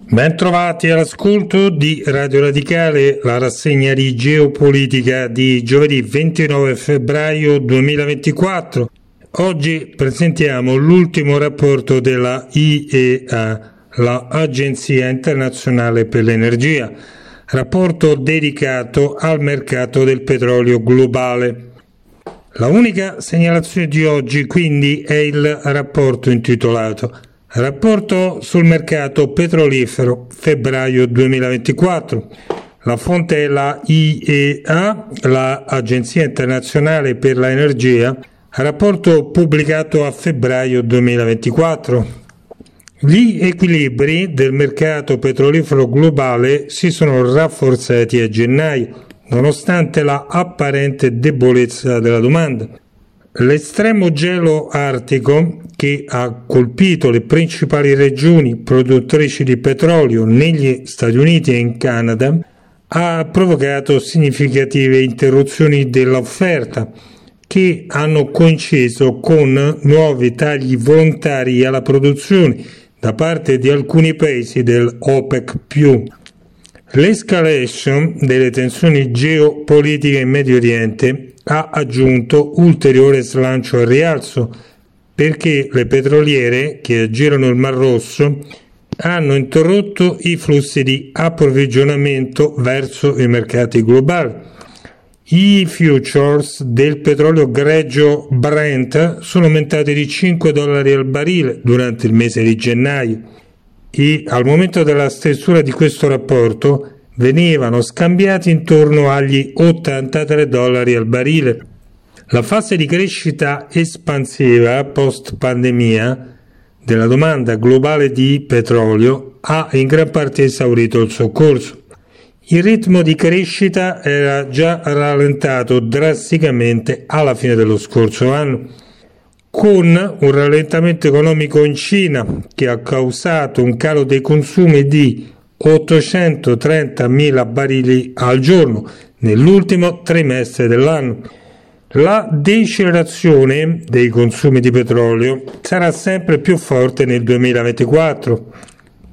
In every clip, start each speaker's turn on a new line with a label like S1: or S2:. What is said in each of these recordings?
S1: Bentrovati all'ascolto di Radio Radicale, la rassegna di geopolitica di giovedì 29 febbraio 2024. Oggi presentiamo l'ultimo rapporto della IEA, l'Agenzia Internazionale per l'Energia, rapporto dedicato al mercato del petrolio globale. La unica segnalazione di oggi quindi è il rapporto intitolato Rapporto sul mercato petrolifero febbraio 2024. La fonte è la IEA, l'Agenzia Internazionale per l'Energia, rapporto pubblicato a febbraio 2024. Gli equilibri del mercato petrolifero globale si sono rafforzati a gennaio, nonostante la apparente debolezza della domanda. L'estremo gelo artico che ha colpito le principali regioni produttrici di petrolio negli Stati Uniti e in Canada ha provocato significative interruzioni dell'offerta che hanno coinciso con nuovi tagli volontari alla produzione da parte di alcuni paesi dell'OPEC. L'escalation delle tensioni geopolitiche in Medio Oriente ha aggiunto ulteriore slancio al rialzo perché le petroliere che aggirano il Mar Rosso hanno interrotto i flussi di approvvigionamento verso i mercati globali. I futures del petrolio greggio Brent sono aumentati di 5 dollari al barile durante il mese di gennaio e al momento della stesura di questo rapporto venivano scambiati intorno agli 83 dollari al barile. La fase di crescita espansiva post pandemia della domanda globale di petrolio ha in gran parte esaurito il suo corso. Il ritmo di crescita era già rallentato drasticamente alla fine dello scorso anno, con un rallentamento economico in Cina che ha causato un calo dei consumi di 830.000 barili al giorno nell'ultimo trimestre dell'anno. La decelerazione dei consumi di petrolio sarà sempre più forte nel 2024,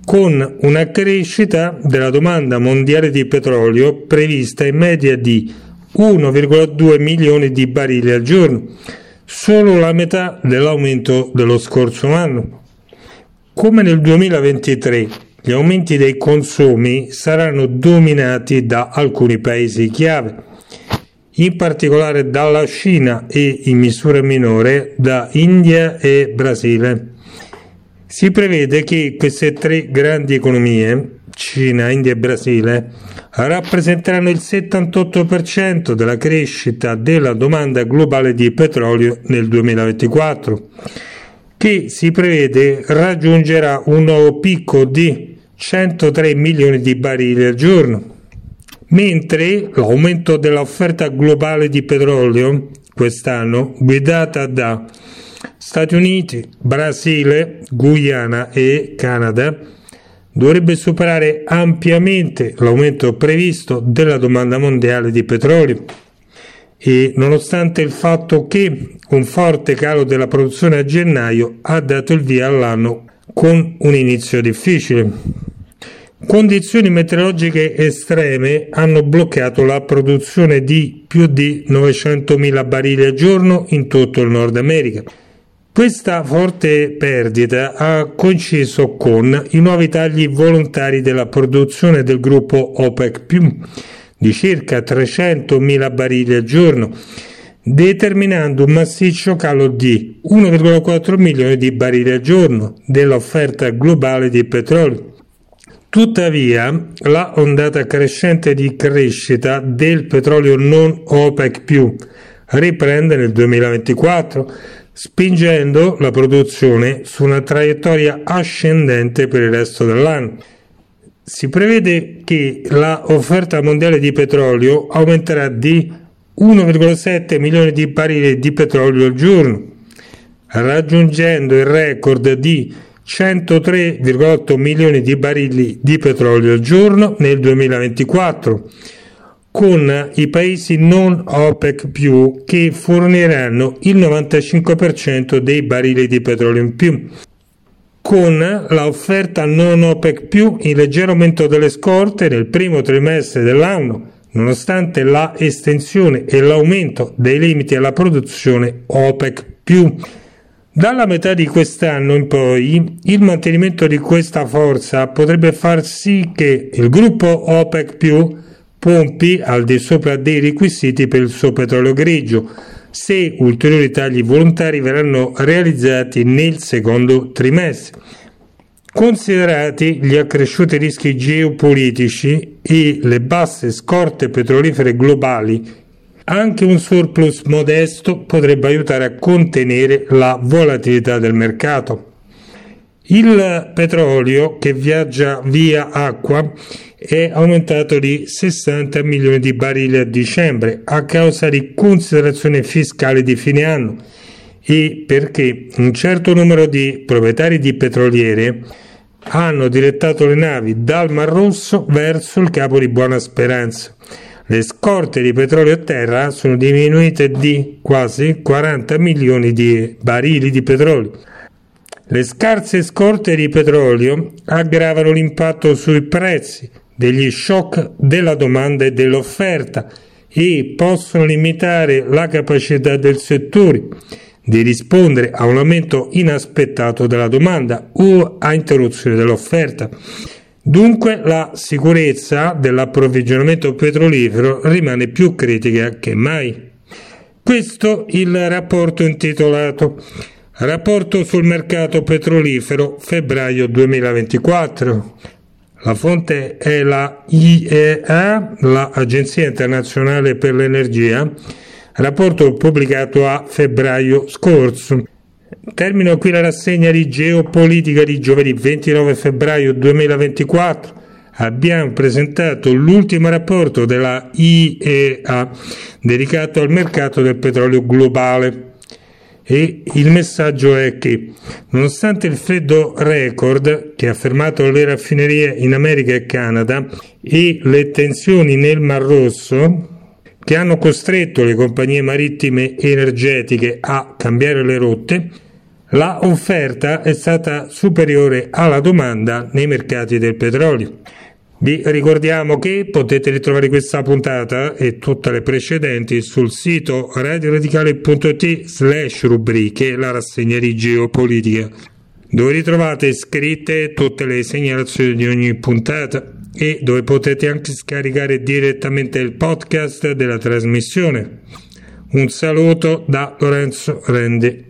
S1: con una crescita della domanda mondiale di petrolio prevista in media di 1,2 milioni di barili al giorno, solo la metà dell'aumento dello scorso anno. Come nel 2023, gli aumenti dei consumi saranno dominati da alcuni paesi chiave, in particolare dalla Cina e in misura minore da India e Brasile. Si prevede che queste tre grandi economie, Cina, India e Brasile, rappresenteranno il 78% della crescita della domanda globale di petrolio nel 2024 che si prevede raggiungerà un nuovo picco di 103 milioni di barili al giorno, mentre l'aumento dell'offerta globale di petrolio quest'anno, guidata da Stati Uniti, Brasile, Guyana e Canada, dovrebbe superare ampiamente l'aumento previsto della domanda mondiale di petrolio e nonostante il fatto che un forte calo della produzione a gennaio ha dato il via all'anno con un inizio difficile. Condizioni meteorologiche estreme hanno bloccato la produzione di più di 900.000 barili al giorno in tutto il Nord America. Questa forte perdita ha coinciso con i nuovi tagli volontari della produzione del gruppo OPEC di circa 300.000 barili al giorno, determinando un massiccio calo di 1,4 milioni di barili al giorno dell'offerta globale di petrolio. Tuttavia, la ondata crescente di crescita del petrolio non OPEC riprende nel 2024, spingendo la produzione su una traiettoria ascendente per il resto dell'anno. Si prevede che l'offerta mondiale di petrolio aumenterà di 1,7 milioni di barili di petrolio al giorno, raggiungendo il record di 103,8 milioni di barili di petrolio al giorno nel 2024, con i paesi non OPEC più che forniranno il 95% dei barili di petrolio in più. con l'offerta non OPEC più in leggero aumento delle scorte nel primo trimestre dell'anno, nonostante la estensione e l'aumento dei limiti alla produzione OPEC più. Dalla metà di quest'anno in poi il mantenimento di questa forza potrebbe far sì che il gruppo OPEC più pompi al di sopra dei requisiti per il suo petrolio grigio, se ulteriori tagli volontari verranno realizzati nel secondo trimestre. Considerati gli accresciuti rischi geopolitici e le basse scorte petrolifere globali, anche un surplus modesto potrebbe aiutare a contenere la volatilità del mercato. Il petrolio che viaggia via acqua è aumentato di 60 milioni di barili a dicembre a causa di considerazioni fiscali di fine anno e perché un certo numero di proprietari di petroliere hanno direttato le navi dal Mar Rosso verso il Capo di Buona Speranza. Le scorte di petrolio a terra sono diminuite di quasi 40 milioni di barili di petrolio. Le scarse scorte di petrolio aggravano l'impatto sui prezzi degli shock della domanda e dell'offerta e possono limitare la capacità del settore di rispondere a un aumento inaspettato della domanda o a interruzione dell'offerta. Dunque la sicurezza dell'approvvigionamento petrolifero rimane più critica che mai. Questo il rapporto intitolato Rapporto sul mercato petrolifero febbraio 2024 la fonte è la IEA, l'Agenzia Internazionale per l'Energia, rapporto pubblicato a febbraio scorso. Termino qui la rassegna di geopolitica di giovedì 29 febbraio 2024. Abbiamo presentato l'ultimo rapporto della IEA dedicato al mercato del petrolio globale e il messaggio è che nonostante il freddo record che ha fermato le raffinerie in America e Canada e le tensioni nel Mar Rosso che hanno costretto le compagnie marittime energetiche a cambiare le rotte, la offerta è stata superiore alla domanda nei mercati del petrolio. Vi ricordiamo che potete ritrovare questa puntata e tutte le precedenti sul sito radioradicale.it slash rubriche la rassegna di geopolitica dove ritrovate scritte tutte le segnalazioni di ogni puntata e dove potete anche scaricare direttamente il podcast della trasmissione. Un saluto da Lorenzo Rendi.